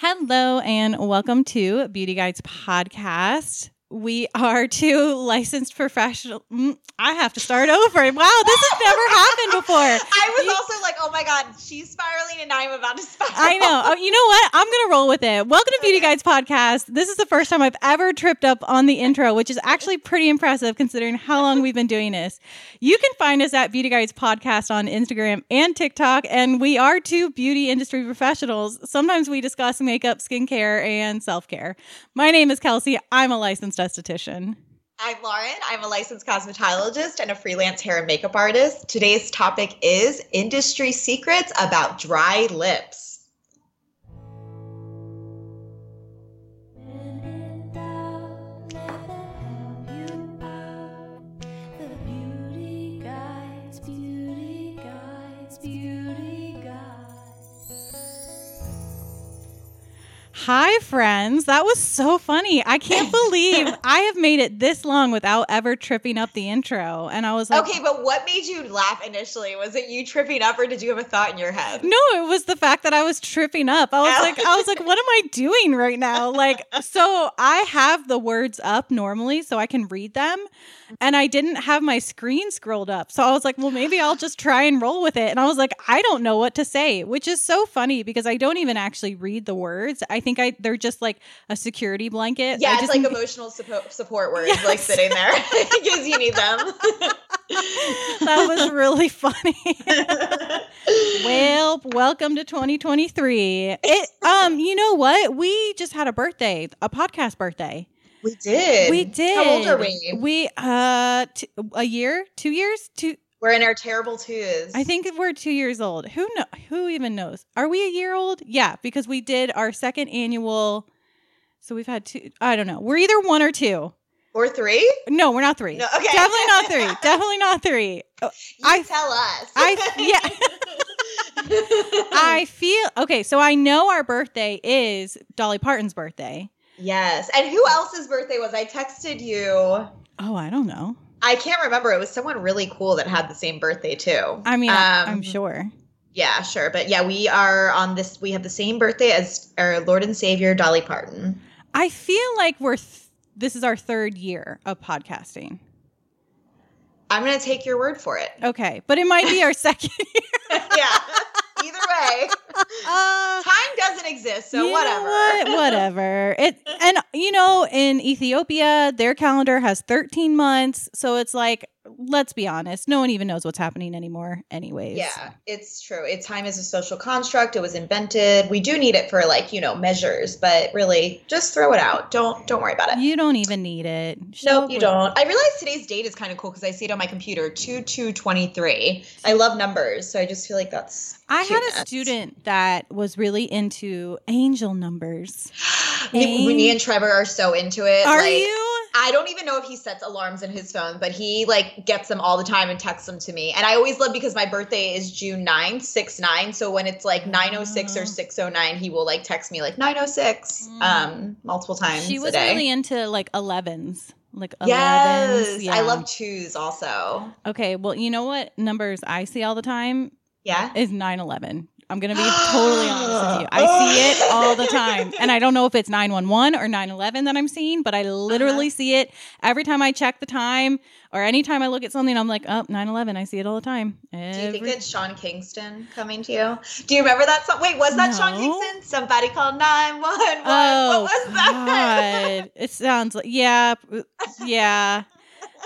Hello and welcome to Beauty Guides Podcast. We are two licensed professional. mm, I have to start over. Wow, this has never happened before. I was You- also like, oh my god, she's spiraling and I'm about to spiral. I know. Oh, you know what? I'm going to roll with it. Welcome to Beauty Guides Podcast. This is the first time I've ever tripped up on the intro, which is actually pretty impressive considering how long we've been doing this. You can find us at Beauty Guides Podcast on Instagram and TikTok, and we are two beauty industry professionals. Sometimes we discuss makeup, skincare, and self care. My name is Kelsey. I'm a licensed esthetician. I'm Lauren. I'm a licensed cosmetologist and a freelance hair and makeup artist. Today's topic is industry secrets about dry lips. Hi, friends. That was so funny. I can't believe I have made it this long without ever tripping up the intro. And I was like, Okay, but what made you laugh initially? Was it you tripping up or did you have a thought in your head? No, it was the fact that I was tripping up. I was Oh. like, I was like, what am I doing right now? Like, so I have the words up normally so I can read them. And I didn't have my screen scrolled up. So I was like, well, maybe I'll just try and roll with it. And I was like, I don't know what to say, which is so funny because I don't even actually read the words. I think I they're just like a security blanket. Yeah, I it's just like emotional suppo- support words, Yes. like sitting there because you need them. that was really funny. well, welcome to 2023. It um, you know what? We just had a birthday, a podcast birthday. we did. We did. How old are we? We uh t- a year, 2 years, 2 We're in our terrible twos. I think we're 2 years old. Who know who even knows? Are we a year old? Yeah, because we did our second annual so we've had two I don't know. We're either 1 or 2. or three. No, we're not 3. No, okay. Definitely not 3. Definitely not 3. Oh, You I- tell us. I yeah. I feel okay. So I know our birthday is Dolly Parton's birthday. yes. And who else's birthday was? I texted you. Oh, I don't know. I can't remember. It was someone really cool that had the same birthday too. I mean, Um, I'm sure. Yeah, sure. But yeah, we are on this. We have the same birthday as our Lord and Savior Dolly Parton. I feel like we're. Th- this is our third year of podcasting. I'm gonna take your word for it. Okay, but it might be our second year. yeah. Uh, time doesn't exist, so whatever. what? Whatever. It and you know, in Ethiopia, their calendar has 13 months, so it's like, let's be honest, no one even knows what's happening anymore, anyways. Yeah, it's true. Time is a social construct. It was invented. We do need it for like you know measures, but really, just throw it out. Don't don't worry about it. You don't even need it. Show Nope, you don't. I realize today's date is kind of cool because I see it on my computer, two two twenty three. I love numbers, so I just feel like that's. I had a student that was really into angel numbers. Me, me and Trevor are so into it. Are like, you? I don't even know if he sets alarms in his phone, but he like gets them all the time and texts them to me. And I always love because my birthday is June 9th, 6 9. So when it's like 906 or Oh. 609, he will like text me like 906 Mm. um multiple times She was really into like 11s. Like 11s. yes. Yeah. I love twos also. Okay, well, you know what numbers I see all the time Yeah. is 911. I'm going to be totally honest with you. I see it all the time. And I don't know if it's 911 or 911 that I'm seeing, but I literally Uh-huh. see it every time I check the time or anytime I look at something. I'm like, oh, 911. I see it all the time. Do you think it's Sean Kingston coming to you? Do you remember that song? Wait, was that Sean Kingston? Somebody called 911. Oh, what was that? God. it sounds like, yeah, yeah.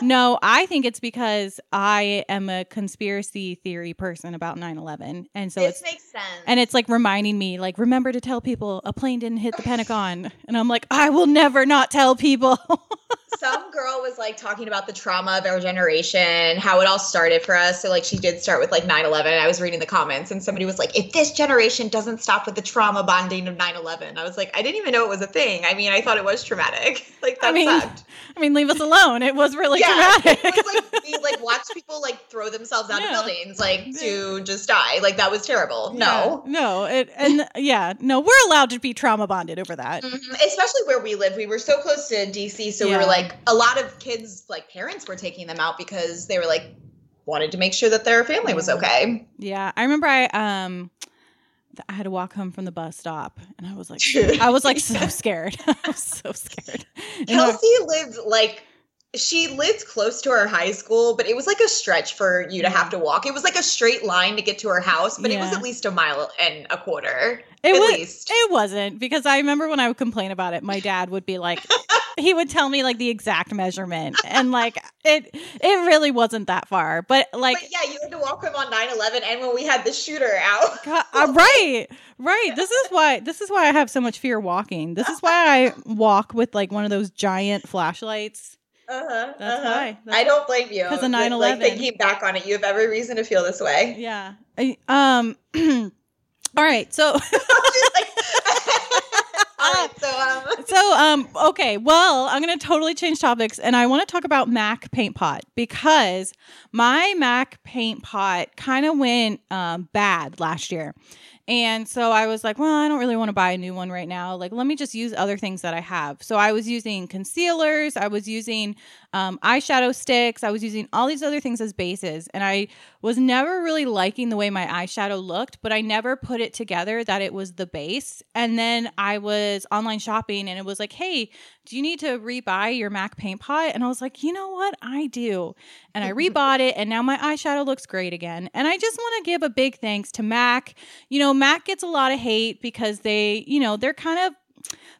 No, I think it's because I am a conspiracy theory person about 9 11. And so this it's, makes sense. and it's like reminding me, like, remember to tell people a plane didn't hit the Pentagon. And I'm like, I will never not tell people. some girl was like talking about the trauma of our generation, how it all started for us. So like she did start with like 9/11. I was reading the comments and somebody was like, "If this generation doesn't stop with the trauma bonding of 9/11." I was like, I didn't even know it was a thing. I mean, I thought it was traumatic. Like that I mean, sucked. I mean, leave us alone. It was really yeah, traumatic. it was like we like watched people like throw themselves out Yeah. of buildings like to just die. Like that was terrible. No. Yeah, no, it, and yeah, no, we're allowed to be trauma bonded over that. Mhm. Especially where we live, we were so close to DC, so we. Were like a lot of kids, like parents, were taking them out because they were like wanted to make sure that their family was okay. Yeah, I remember I um I had to walk home from the bus stop, and I was like, I was like so scared. I was so scared. And I- Kelsey lived like she lived close to her high school, but it was like a stretch for you to have to walk. It was like a straight line to get to her house, but it was at least a mile and a quarter. it at was. least. It wasn't because I remember when I would complain about it, my dad would be like, he would tell me like the exact measurement, and like it, it really wasn't that far. But like, but yeah, you had to walk home on 9-11 and when we had the shooter out. God, uh, right, right. This is why. This is why I have so much fear walking. This is why I walk with like one of those giant flashlights. Uh-huh, That's uh-huh. why. That's I don't blame you. 'Cause of Like- 9/11. Like thinking back on it, you have every reason to feel this way. Yeah. I, um. all right. So. She's like- All right, so um, so um okay well i'm gonna totally change topics and i want to talk about mac paint pot because my mac paint pot kind of went um, bad last year and so i was like well i don't really want to buy a new one right now. Like let me just use other things that i have. So i was using concealers i was using um, eyeshadow sticks i was using all these other things as bases and i was never really liking the way my eyeshadow looked, but I never put it together that it was the base. And then I was online shopping and it was like, hey, do you need to rebuy your MAC paint pot? And I was like, you know what? I do. And I rebought it and now my eyeshadow looks great again. And I just want to give a big thanks to MAC. You know, MAC gets a lot of hate because they, you know, they're kind of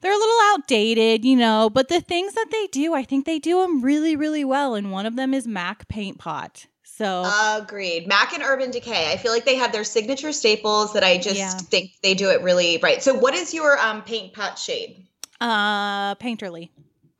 they're a little outdated, you know, but the things that they do, I think they do them really, really well. And one of them is MAC Paint Pot. So Agreed. Mac and Urban Decay. I feel like they have their signature staples that I just Yeah. think they do it really right. So, what is your um paint pot shade? Uh, painterly.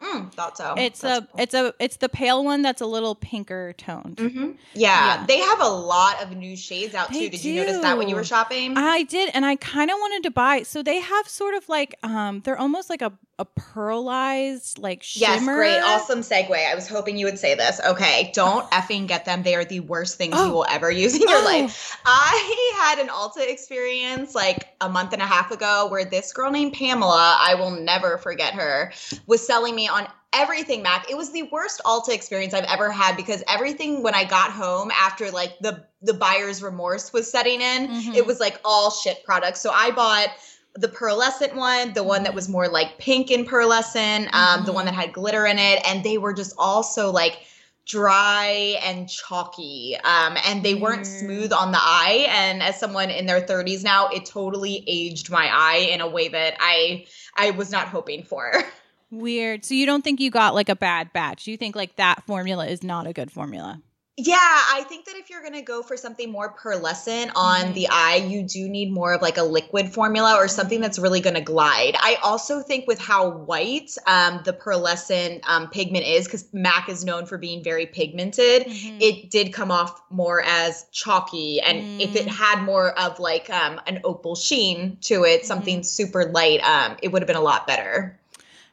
Mm, thought so. it's That's a, it's a, it's the pale one that's a little pinker toned. Mhm. yeah, Yeah. they have a lot of new shades out They too. Did you notice that when you were shopping? I did, and I kind of wanted to buy. So they have sort of like, um, they're almost like a, a pearlized like shimmer. Yes, great. Awesome segue. I was hoping you would say this. Okay, don't effing get them. They are the worst things Oh. you will ever use in your Oh. life. I had an Ulta experience like a month and a half ago where this girl named Pamela, I will never forget her, was selling me on everything Mac. It was the worst Ulta experience I've ever had because everything when I got home after like the the buyer's remorse was setting in, Mhm. it was like all shit products. So I bought the pearlescent one, the one that was more like pink and pearlescent, um, the Mhm. one that had glitter in it, and they were just also like dry and chalky um and they weren't Weird. smooth on the eye and as someone in their 30s now it totally aged my eye in a way that i i was not hoping for Weird. So you don't think you got like a bad batch? You think like that formula is not a good formula? Yeah, I think that if you're gonna go for something more pearlescent on Mhm. the eye, you do need more of like a liquid formula or something that's really gonna glide. I also think with how white um, the pearlescent um, pigment is, because MAC is known for being very pigmented, Mm-hmm. it did come off more as chalky. And if it Mm. had more of like um, an opal sheen to it, something super light, um, it would have been a lot better.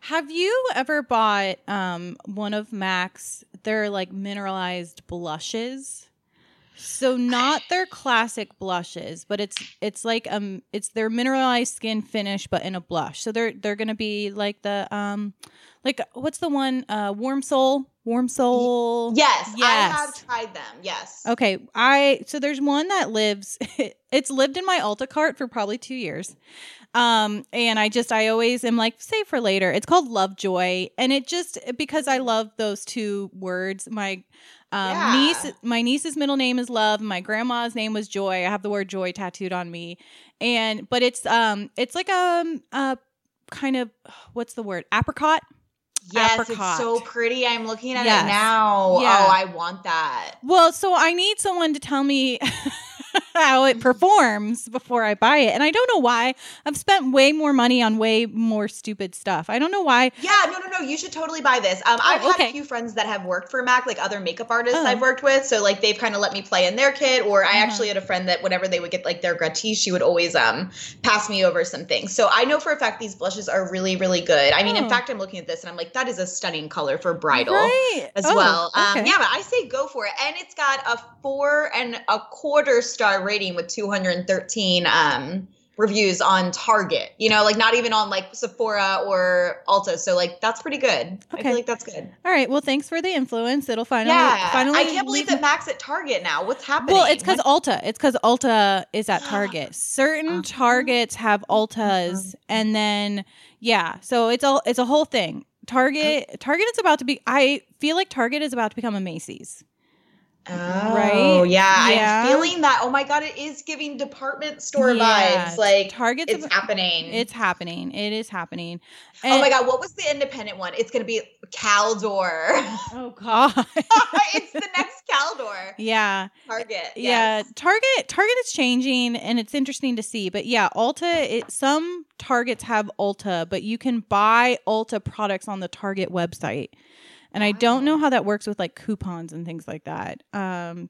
Have you ever bought um one of Mac's their like mineralized blushes? So not their classic blushes, but it's it's like um it's their mineralized skin finish but in a blush. So they're they're going to be like the um like what's the one uh warm soul warm soul Yes, yes I have tried them. Yes. Okay, I so there's one that lives. it's lived in my Ulta cart for probably two years, um, and I just I always am like save for later. It's called Lovejoy, and it just because I love those two words. My um, Yeah. niece, my niece's middle name is Love. My grandma's name was Joy. I have the word Joy tattooed on me, and but it's um it's like um a kind of what's the word apricot. Yes, apricot. it's so pretty. I'm looking at Yes. it now. Yeah. Oh, I want that. Well, so I need someone to tell me how it performs before I buy it. And I don't know why. I've spent way more money on way more stupid stuff. I don't know why. Yeah, no, no, no. You should totally buy this. Um, I've had okay. a few friends that have worked for Mac, like other makeup artists Oh. I've worked with. So like they've kind of let me play in their kit. Or I Uh-huh. actually had a friend that whenever they would get like their gratis, she would always um pass me over some things. So I know for a fact these blushes are really, really good. I mean, Oh. in fact, I'm looking at this and I'm like, that is a stunning color for bridal. Right. as Oh, well. Um, yeah, but I say go for it. And it's got a four and a quarter star rating with 213 um, reviews on Target. You know, like not even on like Sephora or Ulta. So like that's pretty good. I Okay. feel like that's good. All right. Well, thanks for the influence. It'll finally. yeah, Finally. I can't believe that Mac's at Target now. What's happening? Well, it's because What- Ulta. It's because Ulta is at Target. Certain Uh-huh. Targets have Ultas, and then yeah, so it's all it's a whole thing. Target Target is about to be. I feel like Target is about to become a Macy's. Oh, right? yeah, Yeah. I'm feeling that. Oh my god, it is giving department store Yeah, vibes. Like Target's it's ab- happening. It's happening. It is happening. oh my god, what was the independent one? It's gonna be Caldor. Oh God. it's the next Caldor. yeah. Target. Yeah, yes. Target Target is changing and it's interesting to see. But yeah, Ulta it, some Targets have Ulta, but you can buy Ulta products on the Target website. And I don't know how that works with like coupons and things like that. Um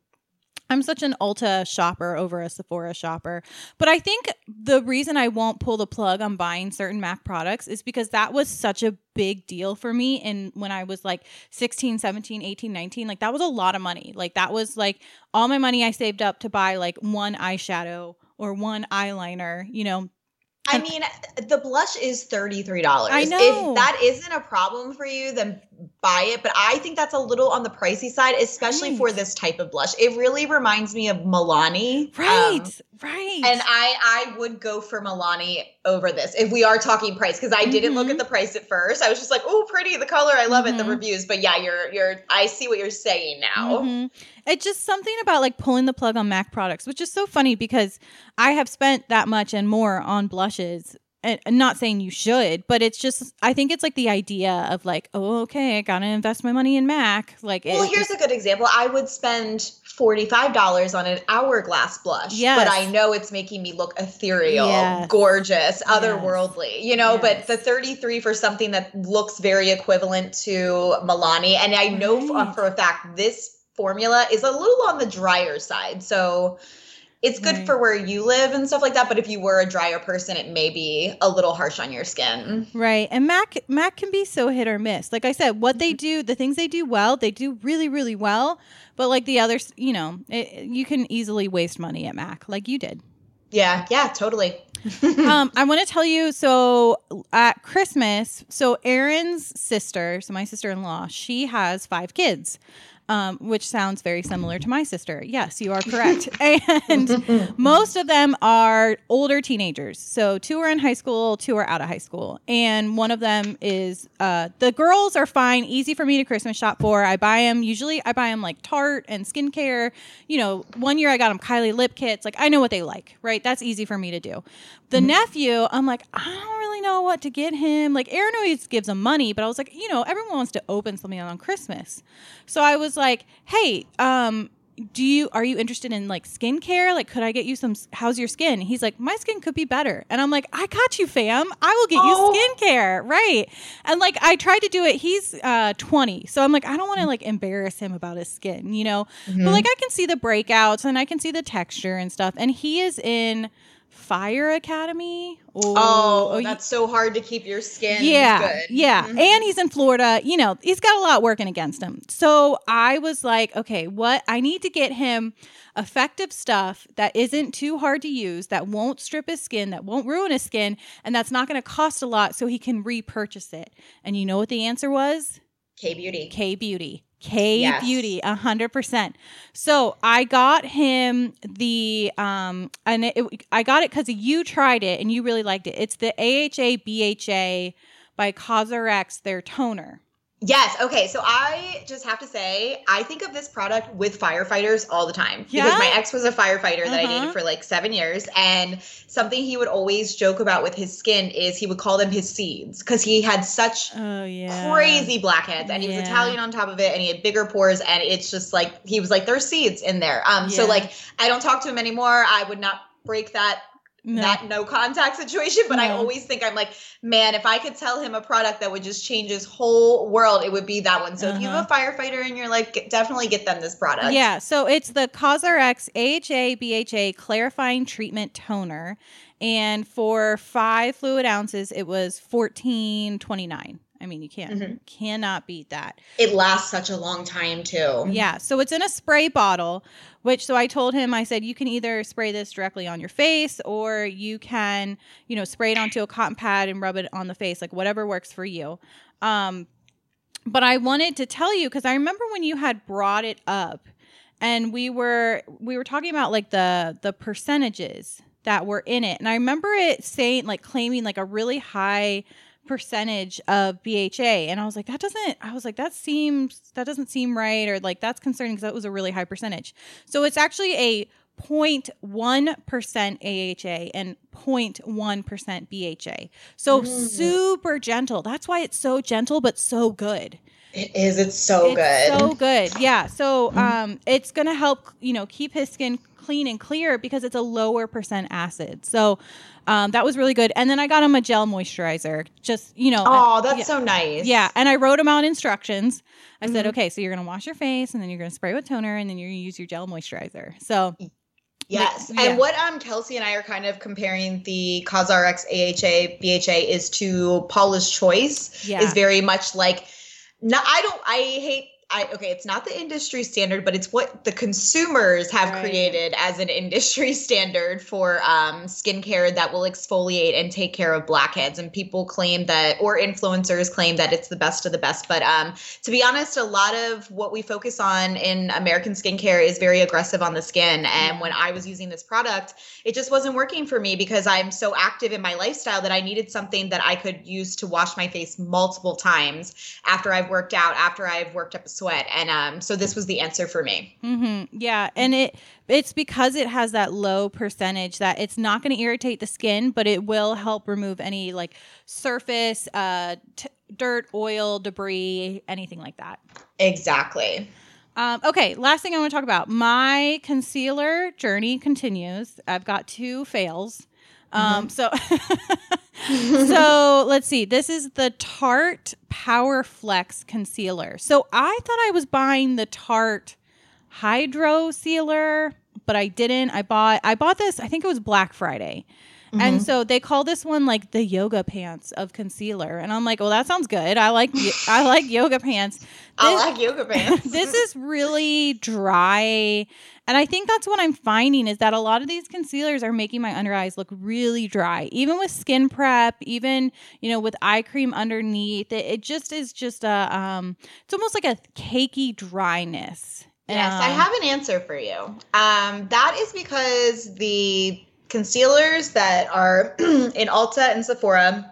I'm such an Ulta shopper over a Sephora shopper. But I think the reason I won't pull the plug on buying certain Mac products is because that was such a big deal for me and when I was like 16, 17, 18, 19, like that was a lot of money. Like that was like all my money I saved up to buy like one eyeshadow or one eyeliner, you know. I mean, the blush is $33. I know. If that isn't a problem for you, then buy it. But I think that's a little on the pricey side, especially for this type of blush. It really reminds me of Milani. Right. um, right. and I I would go for Milani over this if we are talking price because I didn't look at the price at first. I was just like, "Oh, pretty, the color, I love it, the Mhm. reviews." But yeah, you're you're I see what you're saying now. Mhm. It's just something about like pulling the plug on Mac products, which is so funny because I have spent that much and more on blushes. And not saying you should, but it's just I think it's like the idea of like, oh, okay, I gotta invest my money in Mac. Like, Well, it, here's a good example. I would spend $45 on an hourglass blush, Yes. but I know it's making me look ethereal, Yes. gorgeous, otherworldly, you know, Yes. but the 33 for something that looks very equivalent to Milani. And I know Right. for a fact this formula is a little on the drier side. So it's good Right. for where you live and stuff like that. But if you were a drier person, it may be a little harsh on your skin. Right. And Mac Mac can be so hit or miss. Like I said, what Mm-hmm. they do, the things they do well, they do really really well, but like the others, you know, it, you can easily waste money at Mac like you did. Yeah, yeah, totally. um I want to tell you so at Christmas, so Aaron's sister, so my sister-in-law, she has 5 kids. Um, which sounds very similar to my sister. Yes, you are correct. and most of them are older teenagers. So two are in high school, two are out of high school. And one of them is uh, the girls are fine, easy for me to Christmas shop for. I buy them usually. I buy them like Tarte and skincare. You know, one year I got them Kylie lip kits. Like I know what they like, right? That's easy for me to do. The nephew, I'm like, I don't really know what to get him. Like Aaron always gives him money, but I was like, you know, everyone wants to open something on Christmas. So I was like, hey, um, do you are you interested in like skincare? Like, could I get you some? How's your skin? He's like, my skin could be better, and I'm like, I got you, fam. I will get Oh. you skincare, right? And like, I tried to do it. He's uh 20, so I'm like, I don't want to like embarrass him about his skin, you know. Mm-hmm. But like, I can see the breakouts and I can see the texture and stuff. And he is in Fire Academy. Oh, you- that's so hard to keep your skin yeah, good. yeah. Mhm. And he's in Florida. You know, he's got a lot working against him. So I was like, okay, what? I need to get him effective stuff that isn't too hard to use, that won't strip his skin, that won't ruin his skin, and that's not going to cost a lot so he can repurchase it. And you know what the answer was? K Beauty. K Beauty. K Yes. Beauty, a hundred percent. So I got him the um, and it, I got it because you tried it and you really liked it. It's the AHA BHA by Cosrx, their toner. Yes. Okay. So I just have to say, I think of this product with firefighters all the time Yeah? because my ex was a firefighter that I Uh-huh. dated for like seven years. And something he would always joke about with his skin is he would call them his seeds because he had such Oh yeah, crazy blackheads and he was Italian on top of it and he had bigger pores and it's just like he was like there's seeds in there. Um so like I don't talk to him anymore. I would not break that No. that no contact situation, but I always think I'm like, man, if I could tell him a product that would just change his whole world, it would be that one. So if you have a uh-huh. firefighter and you're like, get- definitely get them this product. Yeah, so it's the Cosrx AHA BHA clarifying treatment toner, and for five fluid ounces, it was fourteen twenty nine I mean, you can't Mhm. cannot beat that. It lasts such a long time too. Yeah. So it's in a spray bottle, which so I told him, I said, you can either spray this directly on your face or you can, you know, spray it onto a cotton pad and rub it on the face, like whatever works for you. Um, but I wanted to tell you because I remember when you had brought it up and we were we were talking about like the the percentages that were in it. And I remember it saying like claiming like a really high percentage of BHA and I was like that doesn't I was like that seems that doesn't seem right or like that's concerning because that was a really high percentage. So it's actually a 0.1% AHA and 0.1% BHA. So Mm. super gentle. That's why it's so gentle but so good. It is. It's so It's good. So good. Yeah. So um it's gonna help, you know, keep his skin clean and clear because it's a lower percent acid. So um that was really good. And then I got him a gel moisturizer. Just, you know, oh, that's yeah. so nice. Yeah, and I wrote him out instructions. I said, Mhm. okay, so you're gonna wash your face, and then you're gonna spray with toner, and then you're gonna use your gel moisturizer. So Yes. Yeah. And what um Kelsey and I are kind of comparing the CosRx AHA BHA is to Paula's Choice yeah, is very much like no I don't I hate I okay, it's not the industry standard, but it's what the consumers have Right. created as an industry standard for um, skincare that will exfoliate and take care of blackheads. And people claim that, or influencers claim that it's the best of the best. But um, to be honest, a lot of what we focus on in American skincare is very aggressive on the skin. And when I was using this product, it just wasn't working for me because I'm so active in my lifestyle that I needed something that I could use to wash my face multiple times after I've worked out, after I've worked up a sweat. And um, so this was the answer for me. hmm yeah, and it it's because it has that low percentage that it's not going to irritate the skin, but it will help remove any like surface, uh, t- dirt, oil, debris, anything like that. Exactly. Um, okay, last thing I want to talk about. My concealer journey continues. I've got two fails. Um, so so let's see. This is the Tarte Power Flex concealer. So I thought I was buying the Tarte Hydro Sealer, but I didn't. I bought I bought this, I think it was Black Friday. And so they call this one like the yoga pants of concealer. And I'm like, well, that sounds good. I like I like yoga pants. I like yoga pants. this is really dry and i think that's what i'm finding is that a lot of these concealers are making my under eyes look really dry even with skin prep even you know with eye cream underneath it, it just is just a um it's almost like a cakey dryness Yes, I Um, have an answer for you. Um, that is because the concealers that are in Ulta and Sephora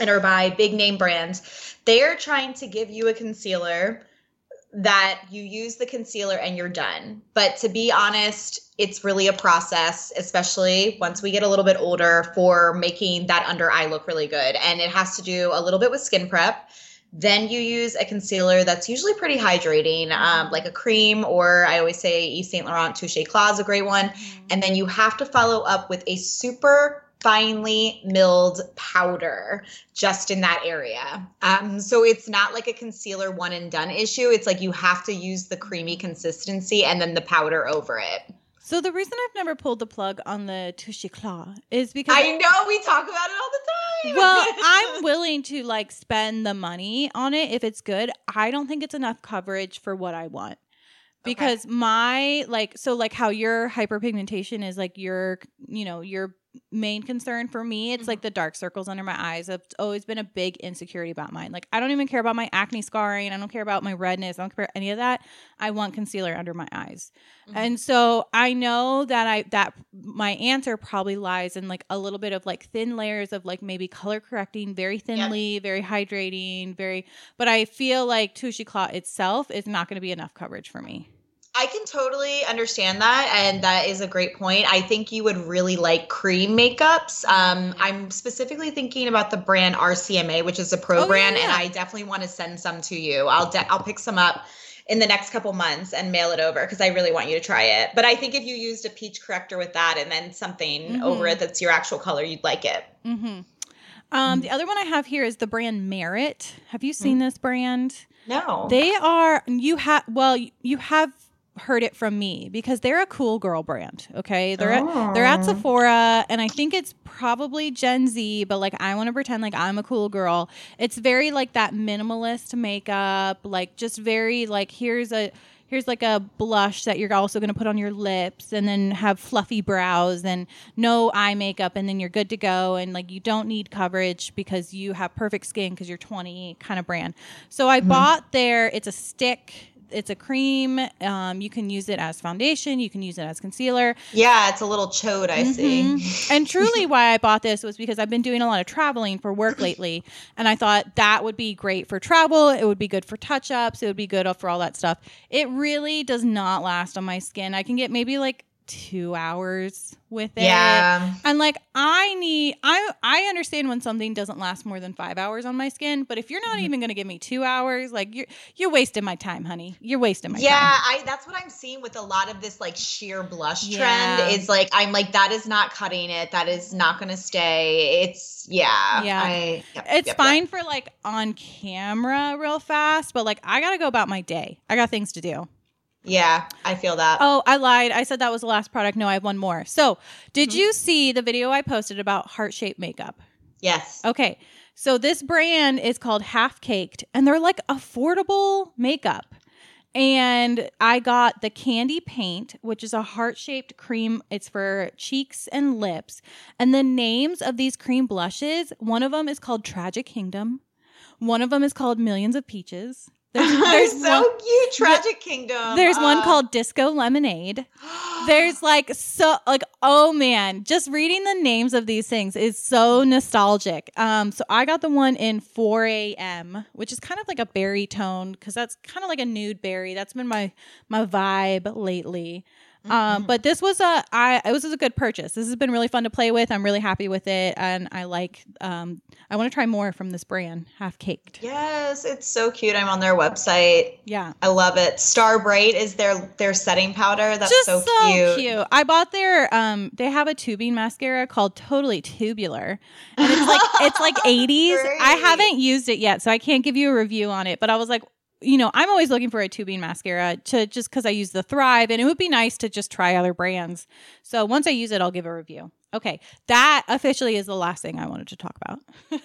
and are by big name brands, they are trying to give you a concealer that you use the concealer and you're done. But to be honest, it's really a process, especially once we get a little bit older, for making that under eye look really good. And it has to do a little bit with skin prep. Then you use a concealer that's usually pretty hydrating, um, like a cream, or I always say Yves Saint Laurent Touche Éclat is a great one. And then you have to follow up with a super finely milled powder just in that area. Um, so it's not like a concealer one and done issue. It's like you have to use the creamy consistency and then the powder over it. So the reason i've never pulled the plug on the Touche Éclat is because I know we talk about it all the time. well, I'm willing to like spend the money on it if it's good. I don't think it's enough coverage for what I want. Because my like so like how your hyperpigmentation is like your you know your main concern for me it's like mm-hmm. the dark circles under my eyes it's always been a big insecurity about mine. Like i don't even care about my acne scarring i don't care about my redness i don't care about any of that. I want concealer under my eyes. Mm-hmm. And so I know that I that my answer probably lies in like a little bit of like thin layers of like maybe color correcting very thinly, very hydrating, very but I feel like Touche Éclat itself is not going to be enough coverage for me. I can totally understand that, and that is a great point. I think you would really like cream makeups. Um, I'm specifically thinking about the brand RCMA, which is a pro Oh, yeah, brand, and. I definitely want to send some to you. I'll de- I'll pick some up in the next couple months and mail it over because I really want you to try it. But I think if you used a peach corrector with that and then something Mhm. over it that's your actual color, you'd like it. Mm-hmm. Um, the other one I have here is the brand Merit. Have you seen this brand? No, They are you have well you have heard it from me because they're a cool girl brand. Okay, they're at, they're at Oh. Sephora, and I think it's probably Gen Z, but like I want to pretend like I'm a cool girl. It's very like that minimalist makeup, like just very like here's a here's like a blush that you're also going to put on your lips and then have fluffy brows and no eye makeup and then you're good to go and like you don't need coverage because you have perfect skin because you're 20 kind of brand so i mm-hmm. bought their it's a stick it's a cream um, you can use it as foundation you can use it as concealer Yeah, it's a little chode, I see. Mhm. and truly, why I bought this was because I've been doing a lot of traveling for work lately, and I thought that would be great for travel. It would be good for touch ups. It would be good for all that stuff. It really does not last on my skin. I can get maybe like two hours with it. Yeah. And like I need I I understand when something doesn't last more than 5 hours on my skin, but if you're Mm-hmm. not even going to give me 2 hours, like you're you're wasting my time, honey. You're wasting my time. Yeah, time. I that's what I'm seeing with a lot of this like sheer blush Yeah. trend is like I'm like that is not cutting it. That is not going to stay. It's yeah. Yeah. I, yep, It's yep, yep. fine for like on camera real fast, but like I got to go about my day. I got things to do. Yeah, I feel that. Oh, I lied. I said that was the last product. No, I have one more. So, did Mm-hmm. you see the video I posted about heart shaped makeup? Yes. Okay. So this brand is called Half Caked and they're like affordable makeup. And I got the candy paint, which is a heart-shaped cream. It's for cheeks and lips. And the names of these cream blushes, one of them is called Tragic Kingdom. One of them is called Millions of Peaches. There's, there's so one, cute, Tragic Kingdom. there's one Uh, called Disco Lemonade. There's like so like oh man, just reading the names of these things is so nostalgic. Um, so I got the one in 4 a.m., which is kind of like a berry tone because that's kind of like a nude berry. That's been my my vibe lately. Um, but this was a I it was a good purchase. This has been really fun to play with. I'm really happy with it, and I like. Um, I want to try more from this brand, Half Caked. Yes, it's so cute. I'm on their website. Yeah. I love it. Star Bright is their their setting powder. That's just so, so, cute. cute. I bought their um they have a tubing mascara called Totally Tubular. And it's like it's like 80s. I haven't used it yet, so I can't give you a review on it, but I was like you know, I'm always looking for a tubing mascara to just because I use the Thrive, and it would be nice to just try other brands. So once I use it, I'll give a review. Okay, that officially is the last thing I wanted to talk about.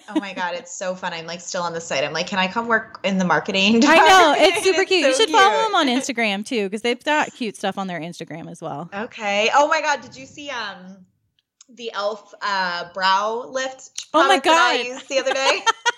Oh my god, it's so fun. I'm like still on the site. I'm like, can I come work in the marketing? I know it's super cute. you so should follow them on Instagram too because they've got cute stuff on their Instagram as well. Okay. Oh my god, did you see um the elf uh brow lift Oh my product that I God. used the other day?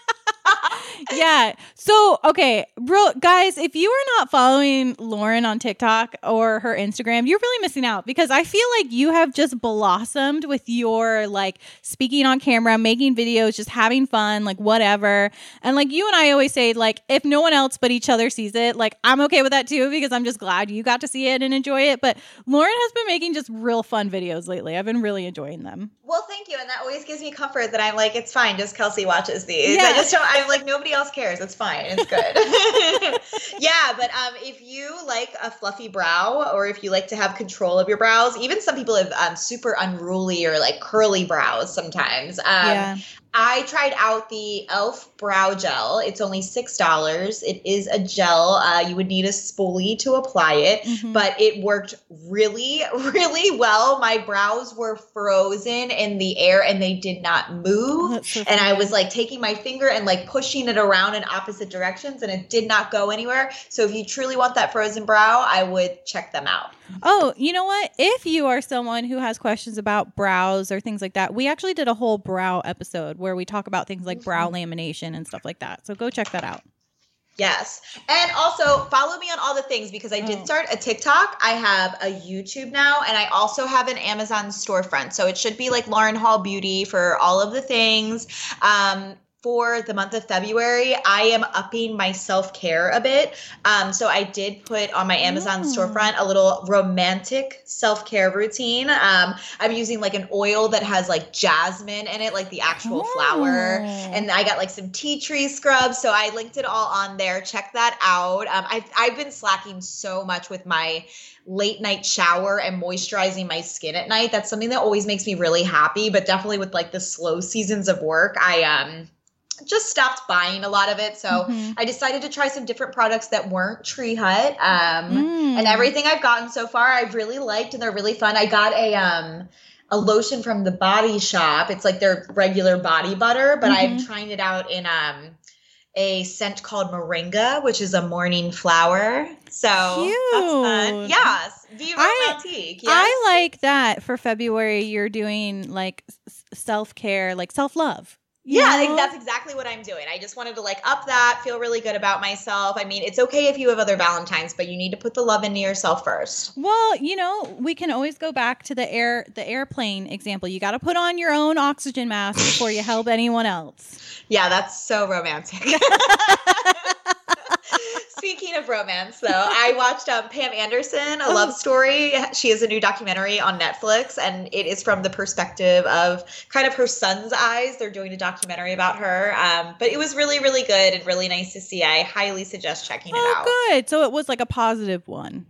yeah. So, okay, bro, guys, if you are not following Lauren on TikTok or her Instagram, you're really missing out because I feel like you have just blossomed with your like speaking on camera, making videos, just having fun, like whatever. And like you and I always say, like, if no one else but each other sees it, like I'm okay with that too because I'm just glad you got to see it and enjoy it. But Lauren has been making just real fun videos lately. I've been really enjoying them. well, thank you. And that always gives me comfort that I'm like, it's fine, just Kelsey watches these. Yeah. I just don't I'm like nobody else cares. It's fine. It's good. yeah, but um if you like a fluffy brow or if you like to have control of your brows, even some people have um super unruly or like curly brows sometimes. Um yeah. I tried out the e.l.f. brow gel. It's only $6. It is a gel. Uh, you would need a spoolie to apply it, Mhm. but it worked really, really well. My brows were frozen in the air and they did not move. So And I was like taking my finger and like pushing it around in opposite directions and it did not go anywhere. So if you truly want that frozen brow, I would check them out. Oh, you know what? If you are someone who has questions about brows or things like that, we actually did a whole brow episode where we talk about things like brow lamination and stuff like that. So go check that out. Yes. And also follow me on all the things because I did Oh. start a TikTok. I have a YouTube now and I also have an Amazon storefront. So it should be like Lauren Hall Beauty for all of the things. Um, for the month of February, I am upping my self care a bit. Um, so I did put on my Amazon Oh. storefront a little romantic self care routine. Um, I'm using like an oil that has like jasmine in it, like the actual flower Oh. and I got like some tea tree scrubs. So I linked it all on there. Check that out. Um, I've I've been slacking so much with my late night shower and moisturizing my skin at night. That's something that always makes me really happy. But definitely with like the slow seasons of work, I um just stopped buying a lot of it. So Mhm. I decided to try some different products that weren't Tree Hut. Um, Mm. And everything I've gotten so far, I've really liked, and they're really fun. I got a um a lotion from the Body Shop. It's like their regular body butter, but I'm Mhm. trying it out in um a scent called Moringa, which is a morning flower. So that's fun. Yes, be I-. Yes. I like that for February. You're doing like self care, like self love. Yeah, like, that's exactly what I'm doing. I just wanted to like up that, feel really good about myself. I mean, it's okay if you have other Valentines, but you need to put the love into yourself first. Well, you know, we can always go back to the air the airplane example. You got to put on your own oxygen mask before you help anyone else. Yeah, that's so romantic. Speaking of romance, though, I watched um, Pam Anderson, A Love Oh. Story. She has a new documentary on Netflix, and it is from the perspective of kind of her son's eyes. They're doing a documentary about her. Um, but it was really, really good and really nice to see. I highly suggest checking it out. Oh, good. So it was like a positive one.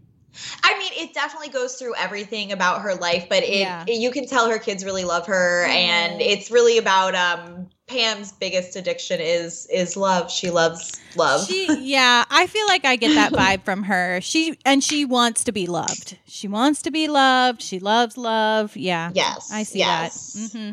I mean, it definitely goes through everything about her life, but it, Yeah. it- you can tell her kids really love her, and Oh. it's really about um, Pam's biggest addiction is is love. She loves love. She, yeah, I feel like I get that vibe from her. She and she wants to be loved. She wants to be loved. She loves love. Yeah, yes, I see yes. that. hmm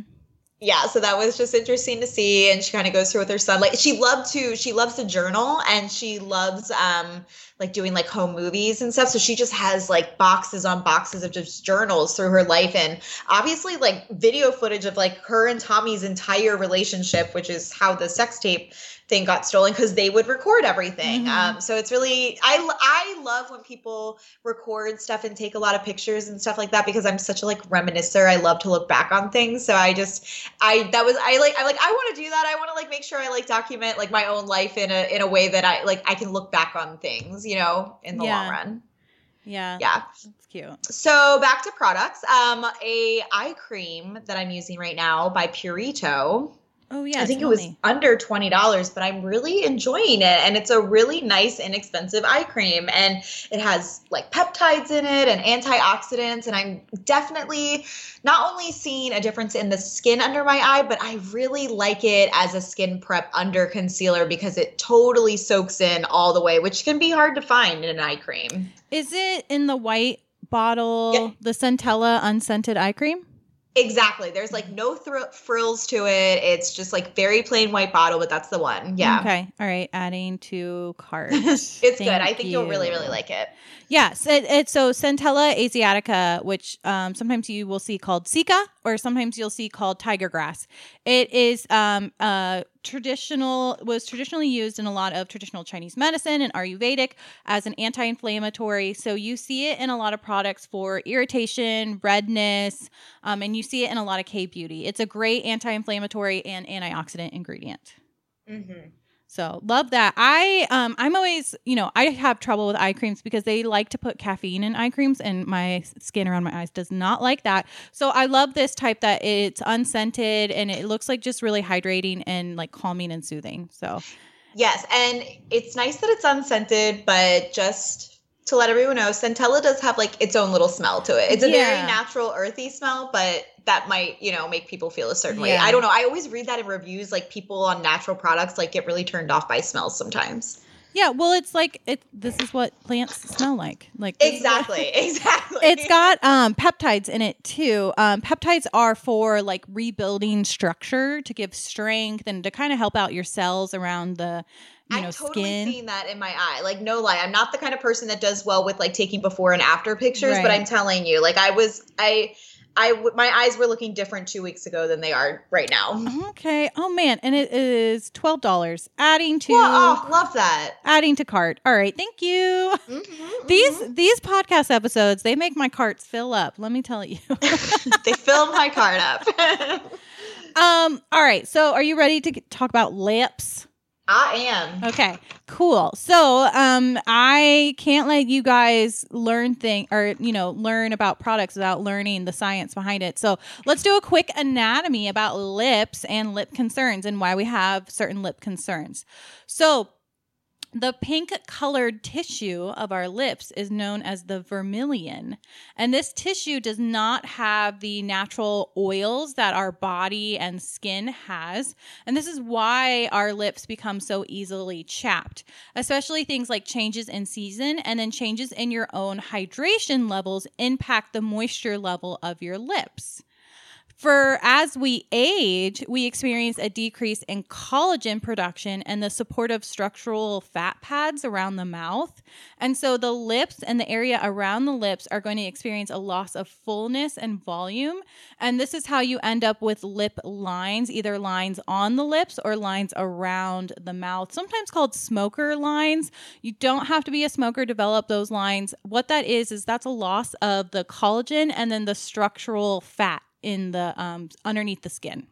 yeah so that was just interesting to see and she kind of goes through with her son like she loved to she loves to journal and she loves um like doing like home movies and stuff. So she just has like boxes on boxes of just journals through her life. And obviously like video footage of like her and tommy's entire relationship which is how the sex tape thing got stolen because they would record everything. Mhm. um so it's really i i love when people record stuff and take a lot of pictures and stuff like that because i'm such a like reminiscer. I love to look back on things. So i just I that was I like I like I want to do that. I want to like make sure I like document like my own life in a in a way that I like I can look back on things, you know, in the long run. Yeah, Yeah. that's cute. So back to products. Um a eye cream that I'm using right now by Purito. Oh yeah, I think it was me. under $20, but I'm really enjoying it and it's a really nice inexpensive eye cream and it has like peptides in it and antioxidants and I'm definitely not only seeing a difference in the skin under my eye, but I really like it as a skin prep under concealer because it totally soaks in all the way, which can be hard to find in an eye cream. Is it in the white bottle? Yeah. The Centella unscented eye cream. Exactly. There's like no thr- frills to it. It's just like very plain white bottle, but that's the one. Yeah. Okay. All right. Adding to cart. It's good. I think you'll really, really like it. Yes, it, it's so Centella asiatica, which um, sometimes you will see called cica, or sometimes you'll see called tiger grass. It is um, uh, traditional was traditionally used in a lot of traditional Chinese medicine and Ayurvedic as an anti-inflammatory. So you see it in a lot of products for irritation, redness, um, and you see it in a lot of K beauty. It's a great anti-inflammatory and antioxidant ingredient. Mm-hmm. So love that. I um I'm always, you know, I have trouble with eye creams because they like to put caffeine in eye creams and my skin around my eyes does not like that. So I love this type that it's unscented and it looks like just really hydrating and like calming and soothing. So Yes, and it's nice that it's unscented, but just to let everyone know, Centella does have like its own little smell to it. It's a Yeah. very natural, earthy smell, but that might, you know, make people feel a certain way. I don't know. I always read that in reviews, like people on natural products like get really turned off by smells sometimes. Yeah, well it's like it this is what plants smell like. Like this is what- Exactly, exactly. it's got um, peptides in it too. Um, peptides are for like rebuilding structure to give strength and to kind of help out your cells around the you know I've totally skin. seen that in my eye. Like, no lie, I'm not the kind of person that does well with like taking before and after pictures, but I'm telling you, like, I was, I, I, w- my eyes were looking different two weeks ago than they are right now. Okay. Oh man, and it is twelve dollars. Adding to Well, oh, love that. adding to cart. All right, thank you. Mhm, These mhm. these podcast episodes they make my carts fill up. Let me tell you. they fill my cart up. um. All right. So, are you ready to talk about lips? I am. Okay, cool. So, um, I can't let you guys learn thing or you know learn about products without learning the science behind it. So, let's do a quick anatomy about lips and lip concerns and why we have certain lip concerns. So, The pink colored tissue of our lips is known as the vermilion. And this tissue does not have the natural oils that our body and skin has. And this is why our lips become so easily chapped, especially things like changes in season and then changes in your own hydration levels impact the moisture level of your lips. For as we age, we experience a decrease in collagen production and the supportive structural fat pads around the mouth. And so the lips and the area around the lips are going to experience a loss of fullness and volume. And this is how you end up with lip lines, either lines on the lips or lines around the mouth, sometimes called smoker lines. You don't have to be a smoker to develop those lines. What that is, is that's a loss of the collagen and then the structural fat in the um, underneath the skin.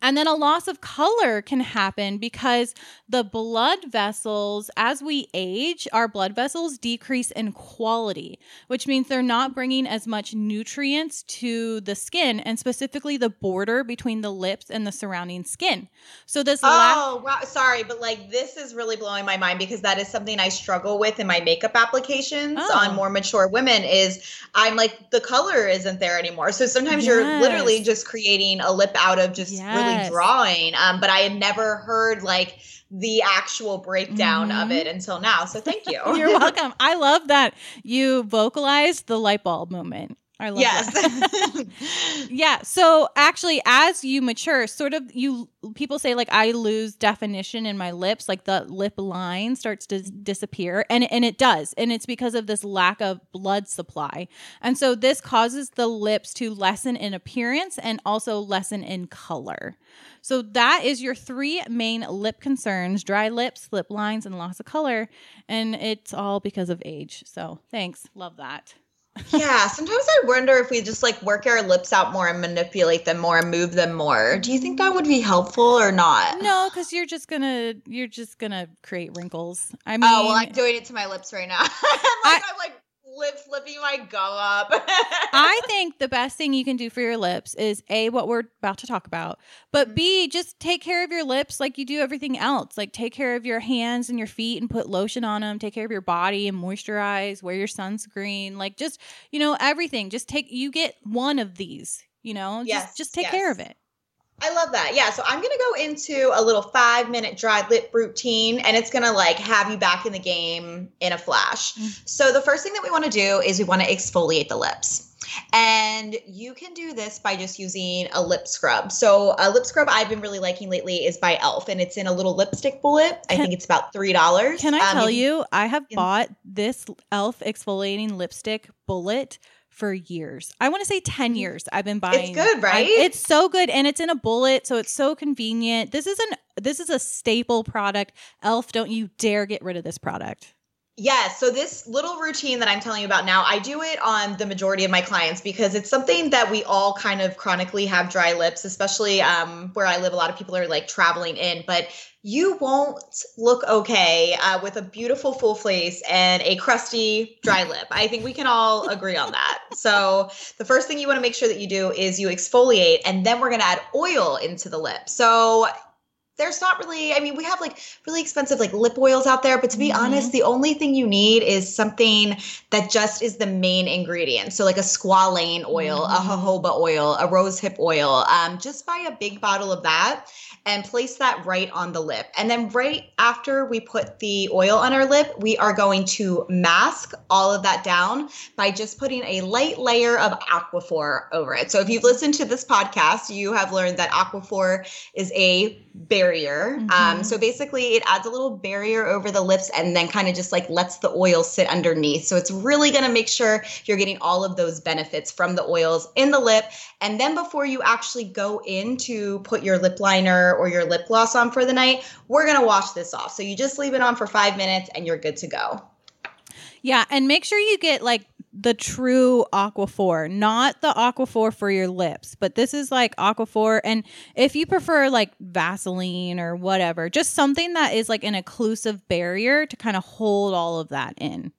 And then a loss of color can happen because the blood vessels, as we age, our blood vessels decrease in quality, which means they're not bringing as much nutrients to the skin and specifically the border between the lips and the surrounding skin. So this Oh, wow. Sorry, but like this is really blowing my mind because that is something I struggle with in my makeup applications Oh. on more mature women is I'm like the color isn't there anymore. So sometimes you're literally just creating a lip out of just Yes. really drawing. Um, but I had never heard like the actual breakdown of Mhm. it until now. So thank you. You're welcome. I love that you vocalized the light bulb moment. I love that. yes. Yeah. So actually, as you mature, sort of you people say like I lose definition in my lips, like the lip line starts to disappear, and and it does, and it's because of this lack of blood supply, and so this causes the lips to lessen in appearance and also lessen in color. So that is your three main lip concerns: dry lips, lip lines, and loss of color, and it's all because of age. So thanks, love that. Yeah. Sometimes I wonder if we just like work our lips out more and manipulate them more and move them more. Do you think that would be helpful or not? No, because you're just gonna you're just gonna create wrinkles. I mean, Oh well, I'm doing it to my lips right now. like I, am like lip flipping my gum up. I think the best thing you can do for your lips is a what we're about to talk about, but mm-hmm. b just take care of your lips like you do everything else. Like take care of your hands and your feet and put lotion on them. Take care of your body and moisturize. Wear your sunscreen. Like just you know everything. Just take you get one of these. You know, Yes, just just take care of it. I love that. Yeah, so I'm gonna go into a little five minute dry lip routine, and it's gonna like have you back in the game in a flash. Mm. So the first thing that we want to do is we want to exfoliate the lips. And you can do this by just using a lip scrub. So a lip scrub I've been really liking lately is by Elf, and it's in a little lipstick bullet. I think it's about three dollars. Can I tell you, I have bought this Elf exfoliating lipstick bullet for years. I want to say 10 mm-hmm. years I've been buying. It's good, I- right? it's so good and it's in a bullet, so it's so convenient. This is an this is a staple product. Elf, don't you dare get rid of this product. Yes. So this little routine that I'm telling you about now, I do it on the majority of my clients because it's something that we all kind of chronically have dry lips, especially um, where I live. A lot of people are like traveling in, but you won't look okay uh, with a beautiful full face and a crusty dry lip. I think we can all agree on that. So the first thing you want to make sure that you do is you exfoliate, and then we're going to add oil into the lip. So there's not really i mean we have like really expensive like lip oils out there but to be Mhm. honest the only thing you need is something that just is the main ingredient so like a squalane oil a Mhm. jojoba oil a rose hip oil um, just buy a big bottle of that and place that right on the lip and then right after we put the oil on our lip we are going to mask all of that down by just putting a light layer of aquaphor over it so if you've listened to this podcast you have learned that aquaphor is a barrier. Um, Mhm. so basically, it adds a little barrier over the lips and then kind of just like lets the oil sit underneath. So it's really going to make sure you're getting all of those benefits from the oils in the lip. And then before you actually go in to put your lip liner or your lip gloss on for the night, we're going to wash this off. So you just leave it on for five minutes and you're good to go. Yeah, and make sure you get like the true Aquaphor, not the Aquaphor for your lips, but this is like Aquaphor. And if you prefer like Vaseline or whatever, just something that is like an occlusive barrier to kind of hold all of that in.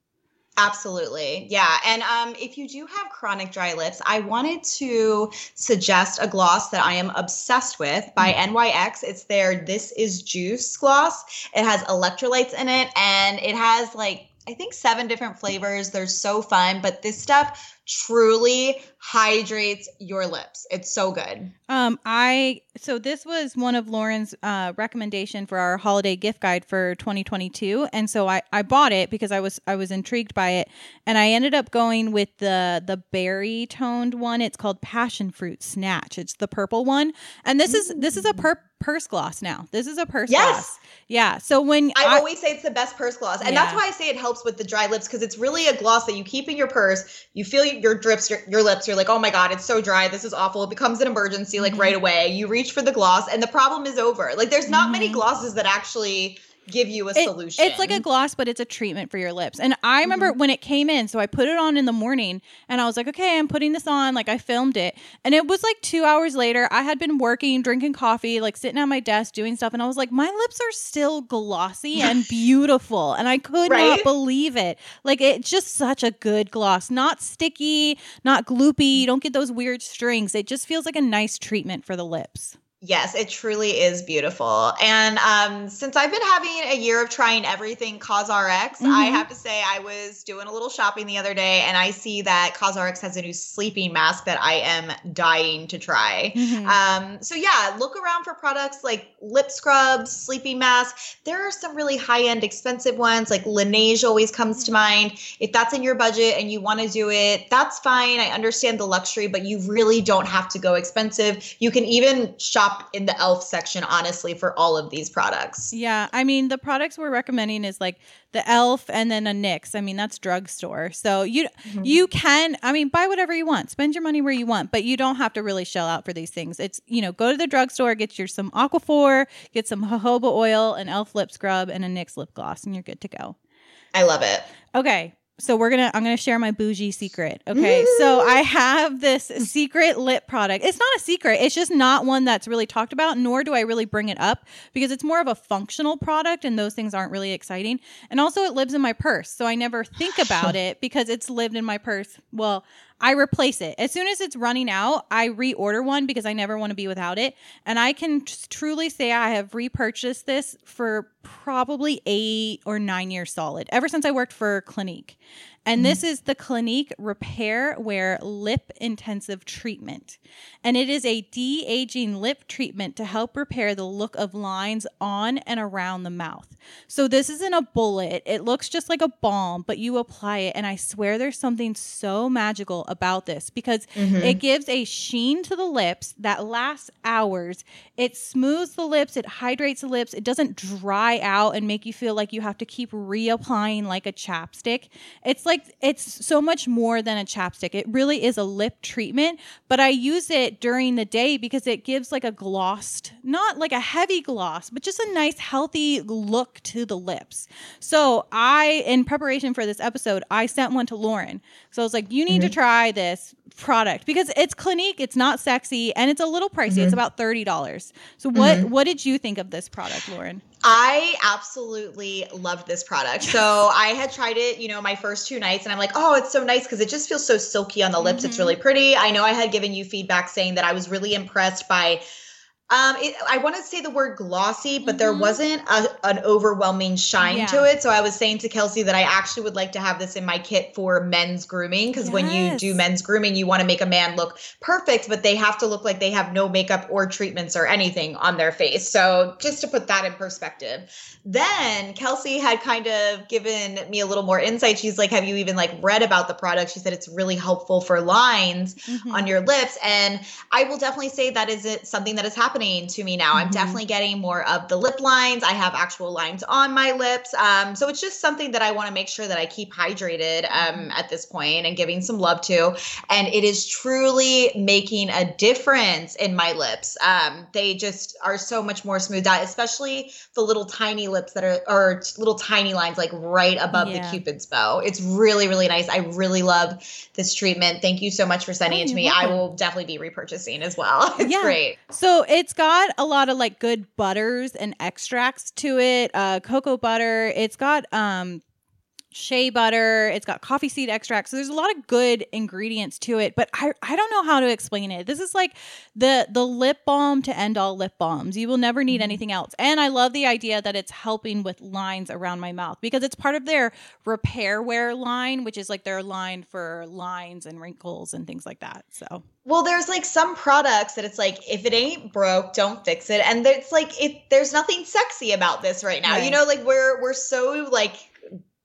Absolutely. Yeah. And um, if you do have chronic dry lips, I wanted to suggest a gloss that I am obsessed with by NYX. It's their This Is Juice gloss. It has electrolytes in it and it has like, I think seven different flavors. They're so fun, but this stuff truly hydrates your lips. It's so good. Um, I so this was one of Lauren's uh, recommendation for our holiday gift guide for 2022, and so I I bought it because I was I was intrigued by it, and I ended up going with the the berry toned one. It's called Passion Fruit Snatch. It's the purple one, and this is this is a per- purse gloss now. This is a purse Yes. gloss. Yeah. So when I, always say it's the best purse gloss. And that's why I say it helps with the dry lips because it's really a gloss that you keep in your purse. You feel your drips, your, your lips. You're like, oh my God, it's so dry. This is awful. It becomes an emergency like Mhm. right away. You reach for the gloss and the problem is over. Like there's not many Mhm. glosses that actually give you a It- solution. It's like a gloss, but it's a treatment for your lips. And I remember mm-hmm. when it came in, so I put it on in the morning and I was like, okay, I'm putting this on. Like I filmed it. And it was like two hours later. I had been working, drinking coffee, like sitting at my desk doing stuff. And I was like, my lips are still glossy and beautiful. And I could not believe it. Like it's just such a good gloss. Not sticky, not gloopy. You don't get those weird strings. It just feels like a nice treatment for the lips. Yes, it truly is beautiful. And um, since I've been having a year of trying everything CosRX, I Mhm. have to say I was doing a little shopping the other day and I see that CosRX has a new sleeping mask that I am dying to try. Mhm. Um, so yeah, look around for products like lip scrubs, sleeping masks. There are some really high-end expensive ones, like Laneige always comes to mind. If that's in your budget and you want to do it, that's fine. I understand the luxury, but you really don't have to go expensive. You can even shop in the elf section, honestly, for all of these products. Yeah, I mean the products we're recommending is like the Elf and then a NYX. I mean that's drugstore. So you Mhm. you can I mean buy whatever you want, spend your money where you want, but you don't have to really shell out for these things. It's you know go to the drugstore, get your some Aquaphor, get some jojoba oil, an Elf lip scrub, and a NYX lip gloss, and you're good to go. I love it. Okay. So we're gonna I'm gonna share my bougie secret. Okay. so I have this secret lip product. It's not a secret, it's just not one that's really talked about, nor do I really bring it up because it's more of a functional product and those things aren't really exciting. And also it lives in my purse. So I never think about it because it's lived in my purse. Well, I replace it. As soon as it's running out, I reorder one because I never want to be without it. And I can t- truly say I have repurchased this for probably eight or nine years solid, ever since I worked for Clinique. And mm. this is the Clinique Repair Wear Lip Intensive Treatment. And it is a de aging lip treatment to help repair the look of lines on and around the mouth. So, this isn't a bullet. It looks just like a balm, but you apply it. And I swear there's something so magical about this because mm-hmm. it gives a sheen to the lips that lasts hours. It smooths the lips, it hydrates the lips, it doesn't dry out and make you feel like you have to keep reapplying like a chapstick. It's like it's so much more than a chapstick. It really is a lip treatment, but I use it during the day because it gives like a glossed, not like a heavy gloss, but just a nice healthy look to the lips. So, I in preparation for this episode, I sent one to Lauren. So I was like, you need to mm-hmm. try this product because it's Clinique, it's not sexy, and it's a little pricey. It's mm-hmm. about $30. So mm-hmm. what what did you think of this product, Lauren? I absolutely loved this product. So I had tried it, you know, my first two nights, and I'm like, oh, it's so nice because it just feels so silky on the lips. It's Mhm. really pretty. I know I had given you feedback saying that I was really impressed by. Um, it, I want to say the word glossy, but there Mhm. wasn't a, an overwhelming shine Yeah. to it. So I was saying to Kelsey that I actually would like to have this in my kit for men's grooming because when you do men's grooming, you want to make a man look perfect, but they have to look like they have no makeup or treatments or anything on their face. So just to put that in perspective. Then Kelsey had kind of given me a little more insight. She's like, "Have you even like read about the product?" She said it's really helpful for lines Mhm. on your lips, and I will definitely say that is it something that is happening to me now. I'm Mhm. definitely getting more of the lip lines. I have actual lines on my lips, um, so it's just something that I want to make sure that I keep hydrated um, at this point and giving some love to. And it is truly making a difference in my lips. Um, they just are so much more smoothed out, especially the little tiny lips that are or little tiny lines like right above Yeah. the cupid's bow. It's really really nice. I really love this treatment. Thank you so much for sending Oh, it to me. I will definitely be repurchasing as well. It's Yeah. great. So it's got a lot of like good butters and extracts to it. Uh, cocoa butter. It's got um shea butter. It's got coffee seed extract. So there's a lot of good ingredients to it, but I, I don't know how to explain it. This is like the the lip balm to end all lip balms. You will never need mm-hmm. anything else. And I love the idea that it's helping with lines around my mouth because it's part of their repair wear line, which is like their line for lines and wrinkles and things like that. So Well, there's like some products that it's like if it ain't broke, don't fix it. And it's like it there's nothing sexy about this right now. You know, like we're we're so like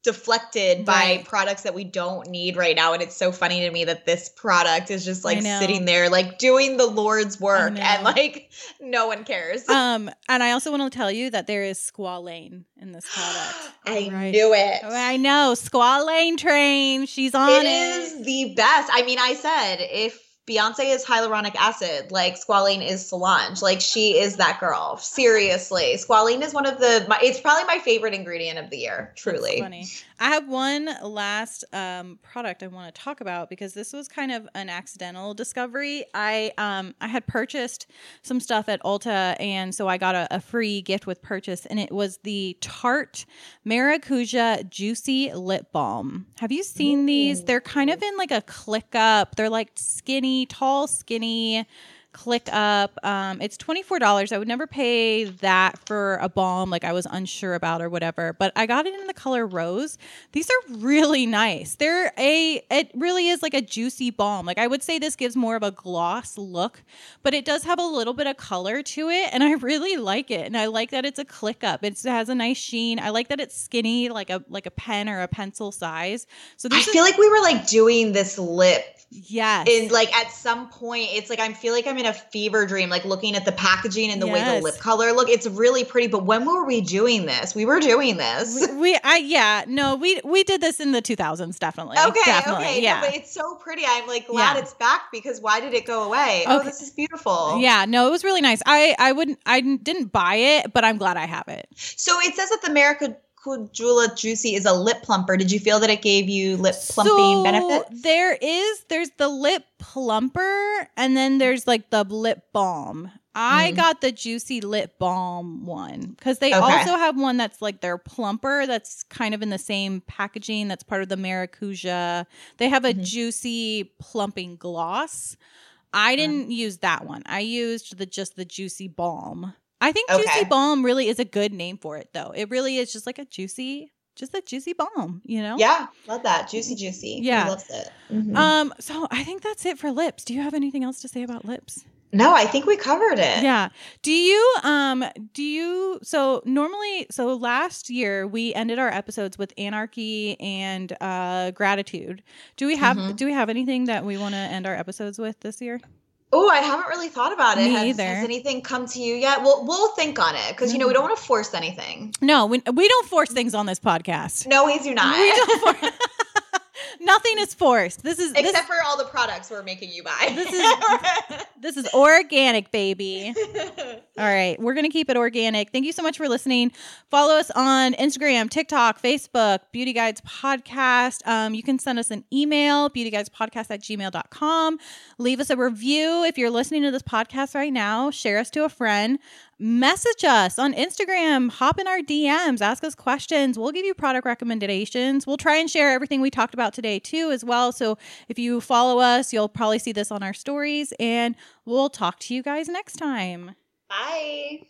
deflected by products that we don't need right now and it's so funny to me that this product is just like sitting there like doing the lord's work and like no one cares. um and I also want to tell you that there is squalane in this product. I Right. knew it. Oh, I know. Squalane train. She's on It it. is the best. I mean, I said if Beyonce is hyaluronic acid, like squalene is Solange. Like she is that girl. Seriously, squalene is one of the. My, it's probably my favorite ingredient of the year. That's Truly. funny. I have one last um, product I want to talk about because this was kind of an accidental discovery. I um, I had purchased some stuff at Ulta, and so I got a, a free gift with purchase, and it was the Tarte Maracuja Juicy Lip Balm. Have you seen these? They're kind of in like a click up. They're like skinny, tall, skinny click up. Um, it's $24. I would never pay that for a balm like I was unsure about or whatever, but I got it in the color rose. These are really nice. They're a it really is like a juicy balm. Like I would say this gives more of a gloss look, but it does have a little bit of color to it and I really like it. And I like that it's a click up. It's, it has a nice sheen. I like that it's skinny like a like a pen or a pencil size. So I is feel like we were like doing this lip yes. in like at some point. It's like I feel like I'm in a fever dream, like looking at the packaging and the way the lip color look. It's really pretty. But when were we doing this? We were doing this. we, we I yeah, no, we we did this in the 2000s definitely. Okay, definitely. okay, Yeah. no, but it's so pretty. I'm like glad Yeah. it's back because why did it go away? Oh, this is beautiful. yeah, no, it was really nice. I I wouldn't I didn't buy it, but I'm glad I have it. So it says that the Maracujula Juicy is a lip plumper. Did you feel that it gave you lip plumping So, benefits? There is there's the lip plumper and then there's like the lip balm. I Mm. got the juicy lip balm one because they Okay. also have one that's like their plumper that's kind of in the same packaging that's part of the maracuja. They have a Mhm. juicy plumping gloss. I didn't use that one. I used the just the juicy balm. I think Okay. juicy balm really is a good name for it though. It really is just like a juicy just a juicy balm, you know? Yeah, love that. Juicy, juicy. Yeah. loves it. Mhm. Um, so I think that's it for lips. Do you have anything else to say about lips? no, I think we covered it. Yeah. Do you um do you so normally so last year we ended our episodes with anarchy and uh gratitude. Do we have Mhm. do we have anything that we want to end our episodes with this year? Oh, I haven't really thought about it. Me has, either. has anything come to you yet? We'll we'll think on it because you know we don't want to force anything. No, we, we don't force things on this podcast. No, we do not. We don't for- Nothing is forced. This is this, Except for all the products we're making you buy. This this is organic, baby. All right, we're going to keep it organic. Thank you so much for listening. Follow us on Instagram, TikTok, Facebook, Beauty Guides Podcast. Um, you can send us an email, beautyguidespodcast at gmail.com. Leave us a review if you're listening to this podcast right now. Share us to a friend. Message us on Instagram. Hop in our DMs. Ask us questions. We'll give you product recommendations. We'll try and share everything we talked about today, too, as well. So if you follow us, you'll probably see this on our stories, and we'll talk to you guys next time. Bye.